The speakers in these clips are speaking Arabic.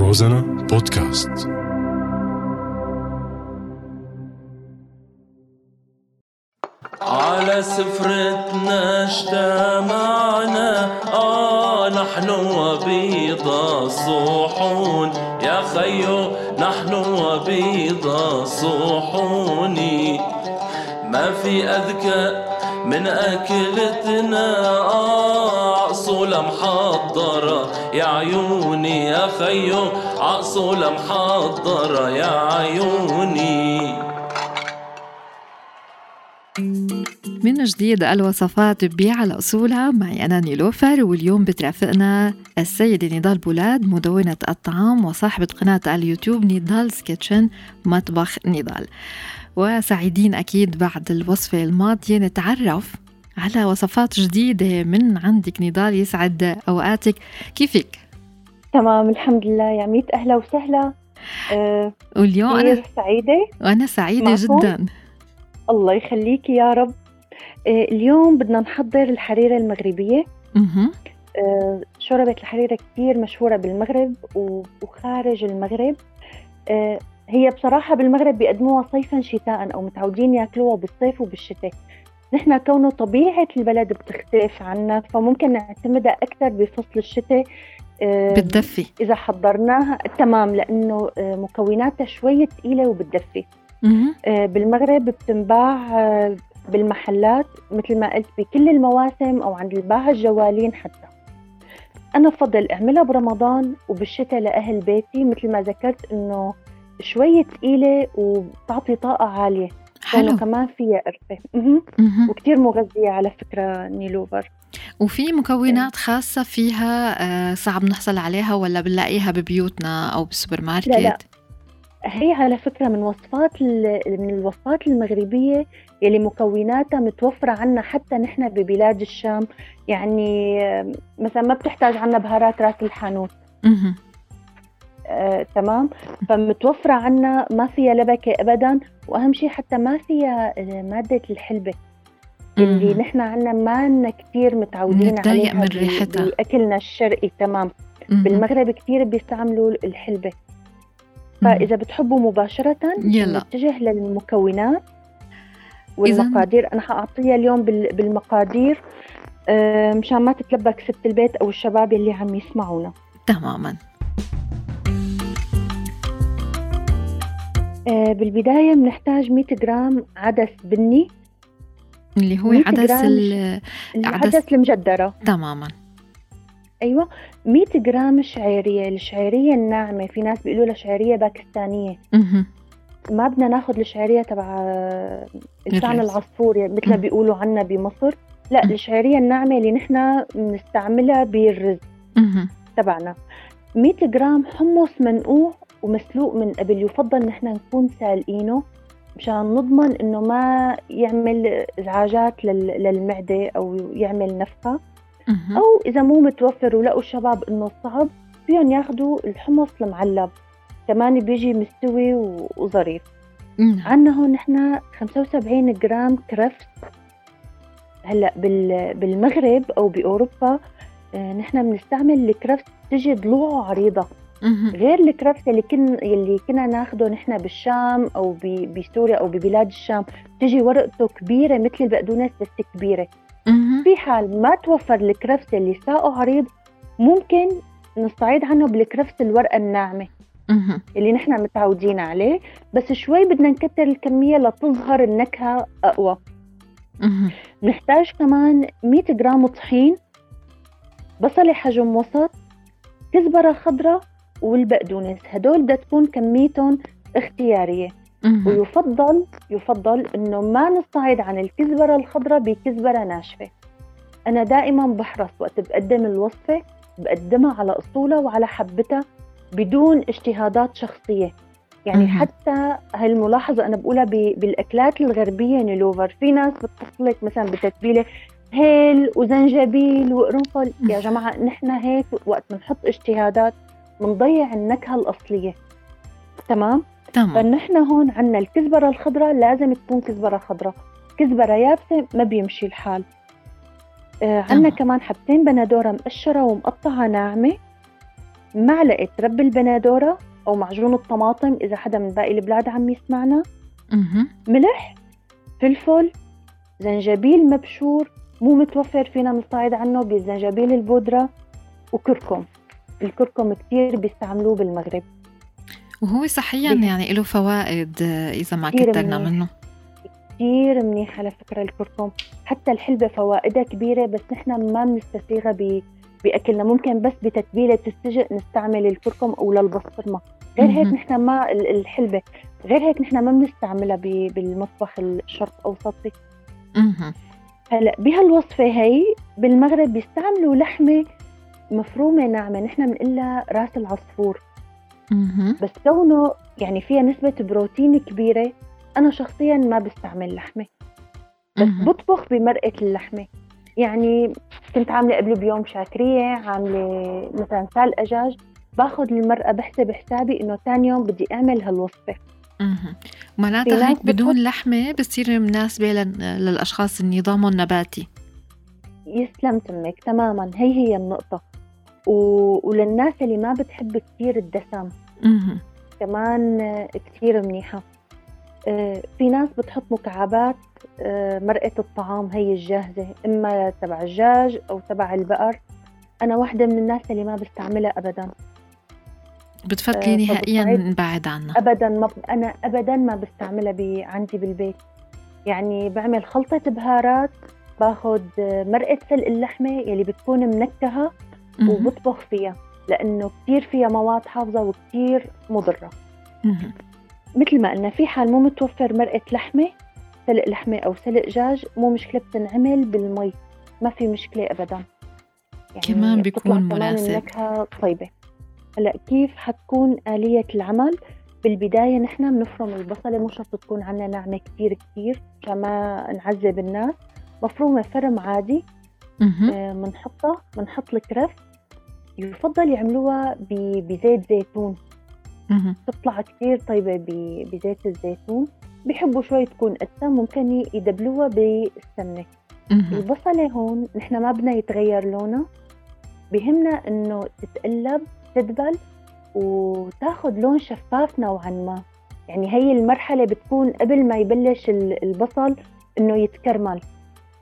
روزانا بودكاست. على سفرتنا اجتمعنا آه نحن وبيض الصحون. يا خيو نحن وبيض الصحون. ما في أذكى من أكلتنا آه ع أصوله محضرة. يا عيوني يا خيو ع أصوله محضرة. يا عيوني. من جديد الوصفات ع أصولها معي أنا نيلوفر واليوم بترافقنا السيدة نضال بولاد مدونة الطعام وصاحبة قناة اليوتيوب Nidal's Kitchen مطبخ نضال. وسعيدين أكيد بعد الوصفة الماضية نتعرف على وصفات جديدة من عندك نضال يسعد أوقاتك. كيفك؟ تمام الحمد لله. يا ميت أهلا وسهلا. أه واليوم أنا سعيدة؟ وأنا سعيدة معكم؟ جدا. الله يخليكي يا رب. أه اليوم بدنا نحضر الحريرة المغربية. أه شوربة الحريرة كثير مشهورة بالمغرب وخارج المغرب. أه هي بصراحة بالمغرب بيقدموها صيفا شتاء أو متعودين يأكلوها بالصيف وبالشتاء. نحن كونه طبيعة البلد بتختلف عنا فممكن نعتمدها أكثر بفصل الشتاء أه بتدفي إذا حضرناها تمام لأنه آه، مكوناتها شوية ثقيلة وبتدفي. آه، بالمغرب بتنباع آه، بالمحلات مثل ما قلت بكل المواسم أو عند الباعة الجوالين حتى. أنا بفضل أعملها برمضان وبالشتاء لأهل بيتي مثل ما ذكرت إنه شوية ثقيلة وبتعطي طاقة عالية. حلو كمان فيها قرفة. وكتير مغذية على فكرة نيلوفر وفي مكونات خاصة فيها آه، صعب نحصل عليها ولا بنلاقيها ببيوتنا أو بالسوبر ماركت؟ لا، لا. هي على فكرة من وصفات من الوصفات المغربية يلي مكوناتها متوفرة عنا حتى نحن ببلاد الشام يعني آه، مثلا ما بتحتاج عنا بهارات راس الحانوت. آه، تمام فمتوفرة عنا ما فيها لبكة أبدا وأهم شيء حتى ما فيها آه، مادة الحلبة اللي. نحن عنا ما لنا كتير متعودين عليها من ريحتها. بأكلنا الشرقي تمام مهم. بالمغرب كتير بيستعملوا الحلبة. فإذا بتحبوا مباشرة يلا. نتجه للمكونات والمقادير أنا حأعطيها اليوم بال- بالمقادير آه، مشان ما تتلبك ست البيت أو الشباب اللي عم يسمعونا تماما بالبداية بنحتاج 100 جرام عدس بني اللي هو 100 عدس جرام ال- عدس- العدس المجدرة تماما أيوة 100 جرام شعيرية الشعيرية الناعمة في ناس بيقولوا لها شعيرية باكستانية مهم. ما بدنا ناخذ الشعيرية تبع لسان. العصفور يعني مثل ما. بيقولوا عنا بمصر لا مم. الشعيرية الناعمة اللي نحن بنستعملها بالرز. تبعنا 100 جرام حمص منقوع ومسلوق من قبل يفضل نحن نكون سالقينه مشان نضمن إنه ما يعمل إزعاجات لل- للمعدة أو يعمل نفخه. أو إذا مو متوفر ولقوا الشباب إنه صعب فيهم ياخذوا الحمص المعلب كمان بيجي مستوي وظريف. عنا هون نحن 75 جرام كرفس هلأ بال- بالمغرب أو بأوروبا آه، نحن بنستعمل الكرفس تجي ضلوعه عريضة. غير الكرفس اللي كن اللي كنا ناخده نحن بالشام أو ب- بسوريا أو ببلاد الشام تجي ورقته كبيرة مثل البقدونس بس كبيرة. في حال ما توفر الكرفس اللي ساقه عريض ممكن نستعيد عنه بالكرفس الورقة الناعمة. اللي نحن متعودين عليه بس شوي بدنا نكتر الكمية لتظهر النكهة أقوى مهم. نحتاج كمان 100 جرام طحين بصلة حجم وسط كزبرة خضراء والبقدونس. هدول بدها تكون كميتهم اختيارية. مهم. ويفضل يفضل إنه ما نستعيد عن الكزبرة الخضراء بكزبرة ناشفة. أنا دائما بحرص وقت بقدم الوصفة بقدمها على أصولها وعلى حبتها بدون اجتهادات شخصية. يعني. حتى هالملاحظة أنا بقولها ب- بالأكلات الغربية نيلوفر في ناس بتحط لك مثلا بتتبيلة هيل وزنجبيل وقرنفل. يا جماعة نحن هيك وقت بنحط اجتهادات بنضيع النكهة الأصلية. تمام؟ تمام. فنحن هون عنا الكزبرة الخضراء لازم تكون كزبرة خضراء. كزبرة يابسة ما بيمشي الحال. آه. عنا كمان حبتين بندورة مقشرة ومقطعة ناعمة. معلقة رب البندورة أو معجون الطماطم إذا حدا من باقي البلاد عم يسمعنا. أها ملح فلفل زنجبيل مبشور. مو متوفر فينا نستعيد عنه بالزنجبيل البودرة. وكركم. الكركم كتير بيستعملوه بالمغرب. وهو صحيا يعني له فوائد آه، إذا ما كترنا. منه. كتير منيح على فكرة الكركم. حتى الحلبة فوائدها كبيرة بس نحن ما بنستسيغها ب... بأكلنا. ممكن بس بتتبيلة السجق نستعمل الكركم أو للبسطرمة غير هيك. نحن ما ال- الحلبة. غير هيك نحن ما بنستعملها ب... بالمطبخ الشرق أوسطي. أها هلأ بهالوصفة هي بالمغرب بيستعملوا لحمة مفرومة ناعمة نحن بنقلها راس العصفور. بس كونه يعني فيها نسبة بروتين كبيرة أنا شخصيا ما بستعمل لحمة. بس. بطبخ بمرقة اللحمة. يعني كنت عاملة قبل بيوم شاكرية عاملة مثلا سال دجاج باخذ المرقة بحسب حسابي إنه تاني يوم بدي أعمل هالوصفة. أها في معناتها ناس هيك بدون بتحط- لحمة بتصير مناسبة لل- للأشخاص اللي نظامهم نباتي. يسلم تمك تماما. هي هي النقطة. و... وللناس اللي ما بتحب كتير الدسم كمان كتير منيحة. آه، في ناس بتحط مكعبات آه، مرقة الطعام هي الجاهزة إما تبع الدجاج أو تبع البقر. أنا واحدة من الناس اللي ما بستعملها أبدا. بتفضلي آه، نهائيا نبعد عنها. أبدا ما ب... أنا أبدا ما بستعملها ب... عندي بالبيت. يعني بعمل خلطة بهارات باخد آه، مرقة سلق اللحمة يلي بتكون منكهة. وبطبخ فيها لأنه كتير فيها مواد حافظة وكتير مضرة. مهم. مثل ما قلنا في حال مو متوفر مرقة لحمة سلق لحمة أو سلق دجاج مو مشكلة بتنعمل بالمي ما في مشكلة أبدا. يعني كمان بيكون مناسب. النكهة طيبة. هلأ كيف حتكون آلية العمل؟ بالبداية نحن بنفرم البصلة مو شرط تكون عنا ناعمة كتير كتير عشان ما نعذب الناس. مفرومة فرم عادي. مهم. آه، بنحطها بنحط الكرف. يفضل يعملوها بزيت زيتون. تطلع كتير طيبة بزيت الزيتون بيحبوا شوي تكون قسى ممكن يدبلوها بالسمنة. البصلة هون نحن ما بدنا يتغير لونها بهمنا إنه تتقلب تدبل وتاخد لون شفاف نوعا ما يعني هي المرحلة بتكون قبل ما يبلش ال- البصل إنه يتكرمل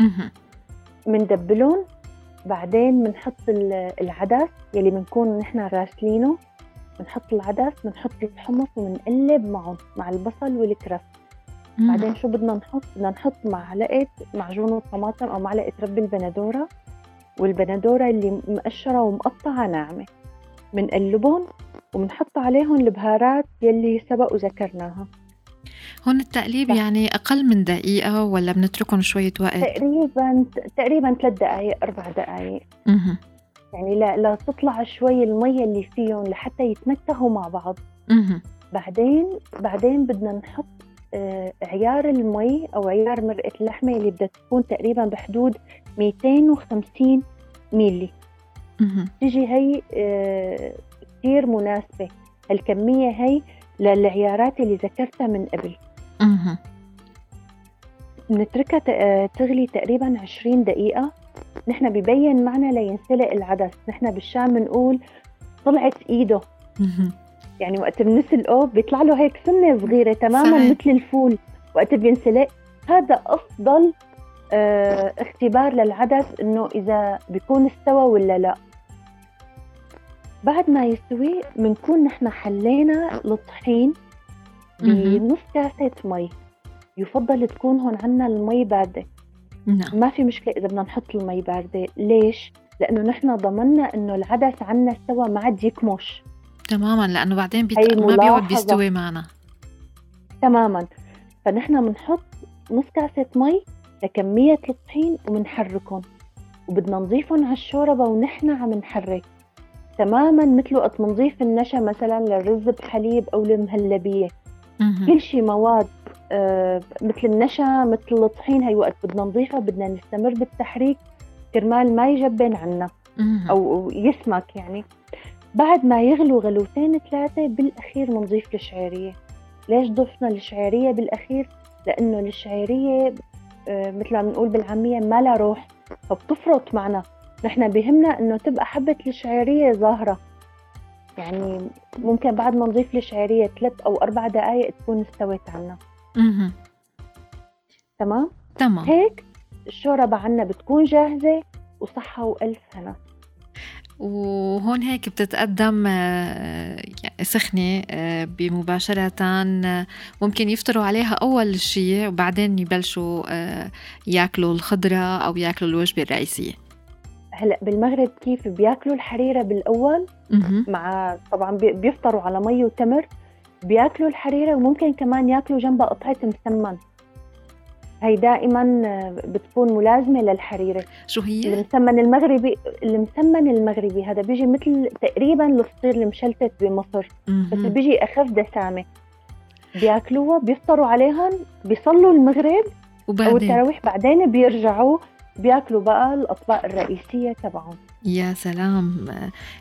مهم. بعدين بنحط ال- العدس يلي بنكون نحن راسلينه بنحط العدس بنحط الحمص وبنقلب معهم مع البصل والكرف بعدين شو بدنا نحط؟ بدنا نحط معلقة معجون الطماطم أو معلقة رب البندورة. والبندورة اللي مقشرة ومقطعة ناعمة. بنقلبهم وبنحط عليهم البهارات يلي سبق وذكرناها. هون التقليب صح. يعني أقل من دقيقة ولا بنتركهم شوية وقت؟ تقريبا تقريبا ثلاث دقايق أربع دقايق مهم. يعني لا لا تطلع شوي المية اللي فيهم لحتى يتنكهوا مع بعض مهم. بعدين بعدين بدنا نحط آه، عيار المي أو عيار مرقة اللحمة اللي بدها تكون تقريبا بحدود 250 ميلي. تيجي هي آه، كثير مناسبة هالكمية هي للعيارات اللي ذكرتها من قبل مهم. بنتركها آه، تغلي تقريبا 20 دقيقة نحن ببين معنا لينسلق العدس نحن بالشام بنقول طلعت إيده. يعني وقت بنسلقه بيطلع له هيك سنة صغيرة تماما صحيح. مثل الفول وقت بينسلق هذا أفضل آه اختبار للعدس إنه إذا بيكون استوى ولا لا بعد ما يستوي بنكون نحن حلينا الطحين. بنص كاسة مي. يفضل تكون هون عنا المي باردة. نعم. ما في مشكلة إذا بدنا نحط المي باردة. ليش؟ لأنه نحن ضمننا إنه العدس عنا استوى ما عاد يكمش تماما لأنه بعدين بيت... ما بيقعد. بيستوي معنا. تماما. فنحن بنحط نص كاسة مي لكمية الطحين وبنحركهم وبدنا نضيفهم على الشوربة ونحن عم نحرك. تماما مثل وقت بنضيف النشا مثلا للرز بحليب أو المهلبية. كل شيء مواد آه، مثل النشا مثل الطحين هي وقت بدنا نضيفها بدنا نستمر بالتحريك كرمال ما يجبن عنا أو يسمك يعني. بعد ما يغلوا غلوتين ثلاثة بالأخير بنضيف الشعيرية ليش ضفنا الشعيرية بالأخير؟ لأنه الشعيرية آه، مثل ما بنقول بالعامية ما لها روح. فبتفرط معنا. نحن بهمنا إنه تبقى حبة الشعيرية ظاهرة. يعني ممكن بعد ما نضيف الشعيرية ثلاث أو أربع دقايق تكون استوت عنا مهم. تمام؟ تمام هيك الشوربة عنا بتكون جاهزة وصحة وألف هنا وهون هيك بتتقدم آه، يعني سخنة آه، بمباشرة آه، ممكن يفطروا عليها أول شيء وبعدين يبلشوا ياكلوا الخضرة أو ياكلوا الوجبة الرئيسية هلا بالمغرب كيف بياكلوا الحريرة بالأول مهم. مع طبعا بي- بيفطروا على مي وتمر بياكلوا الحريرة وممكن كمان ياكلوا جنبها قطعة مسمن هي دائما آه، بتكون ملازمة للحريرة شو هي؟ المسمن المغربي المسمن المغربي هذا بيجي مثل تقريبا الفطير المشلتت بمصر بس مهم. بيجي أخف دسامة بياكلوها بيفطروا عليها بيصلوا المغرب أو وبعدين التراويح بعدين بيرجعوا بياكلوا بقى الأطباق الرئيسية تبعهم. يا سلام.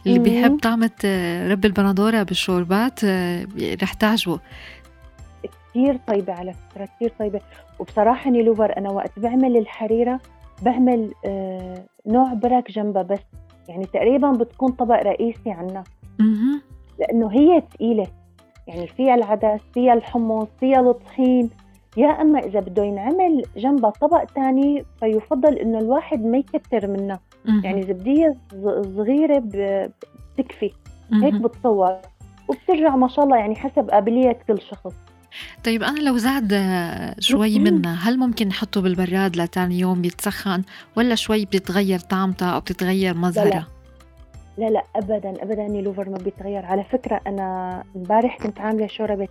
اللي. بيحب طعمة آه، رب البندورة بالشوربات آه، رح تعجبه. كثير طيبة على فكرة كثير طيبة. وبصراحة نيلوفر أنا وقت بعمل الحريرة بعمل آه نوع برك جنبها بس. يعني تقريبا بتكون طبق رئيسي عنا. لأنه هي ثقيله يعني فيها العدس فيها الحمص فيها الطحين. يا أما إذا بده ينعمل جنبها طبق تاني فيفضل إنه الواحد ما يكتر منها مهم. يعني زبديه صغيرة بتكفي هيك. بتصور وبترجع ما شاء الله يعني حسب قابلية كل شخص طيب أنا لو زاد آه، شوي. منها هل ممكن نحطه بالبراد لتاني يوم يتسخن ولا شوي بتتغير طعمتها أو بتتغير مظهرها؟ لا لا ابدا ابدا نيلوفر ما بيتغير على فكرة أنا امبارح كنت عاملة شوربة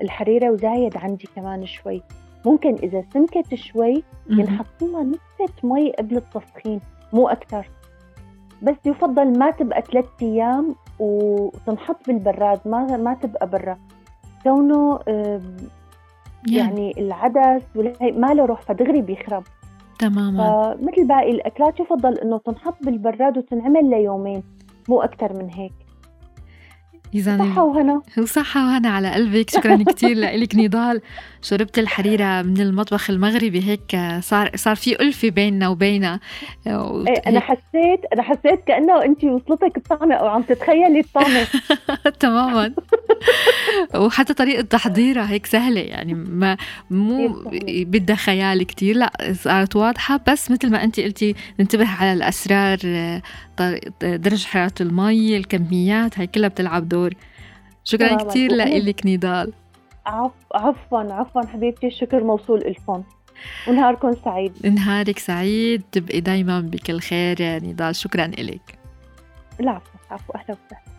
ال- الحريرة وزايد عندي كمان شوي. ممكن إذا سمكت شوي. ينحط لها نقطة مي قبل التسخين مو أكثر. بس يفضل ما تبقى ثلاث أيام وتنحط بالبراد ما ما تبقى برا. كونه يعني العدس والهي ما له روح فدغري بيخرب. تماما. فمثل باقي الأكلات يفضل إنه تنحط بالبراد وتنعمل ليومين مو أكثر من هيك. إذا صحة وهنا وصحة وهنا على قلبك. شكرا كثير لك نضال. شربت الحريرة من المطبخ المغربي. هيك صار صار في ألفة بيننا وبينها. إيه أنا حسيت أنا حسيت كأنه أنت وصلتك الطعمة أو عم تتخيلي الطعمة. تماما. وحتى طريقة تحضيرها هيك سهلة. يعني ما مو سهلة. بدها خيال كتير. لا صارت واضحة. بس مثل ما أنت قلتي ننتبه على الأسرار درجة حرارة المي الكميات هاي كلها بتلعب دور. شكرا وأنا- لك نضال. عف... عفوا عفوا حبيبتي الشكر موصول لكم ونهاركم سعيد. نهارك سعيد تبقي دايما بكل خير يا نضال. شكرا لك العفو عفو أهلا وسهلا.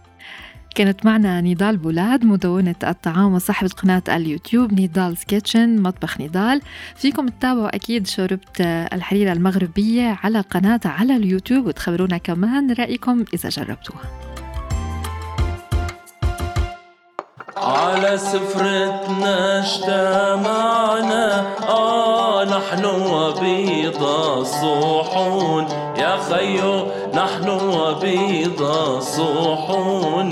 كانت معنا نضال بولاد مدونة الطعام وصاحبة قناة اليوتيوب Nidal's Kitchen مطبخ نضال فيكم تتابعوا أكيد شوربة الحريرة المغربية على قناتها على اليوتيوب وتخبرونا كمان رأيكم إذا جربتوها. على سفرتنا اجتمعنا آه نحن وبيض الصحون. يا خيو نحن وبيض الصحون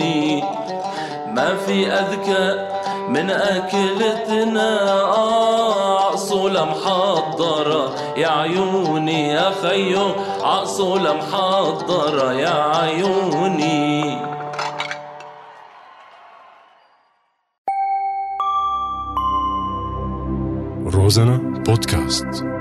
ما في أذكى من أكلتنا عصولة محضرة يا عيوني يا خيو عصولة محضرة يا عيوني. روزانا بودكاست.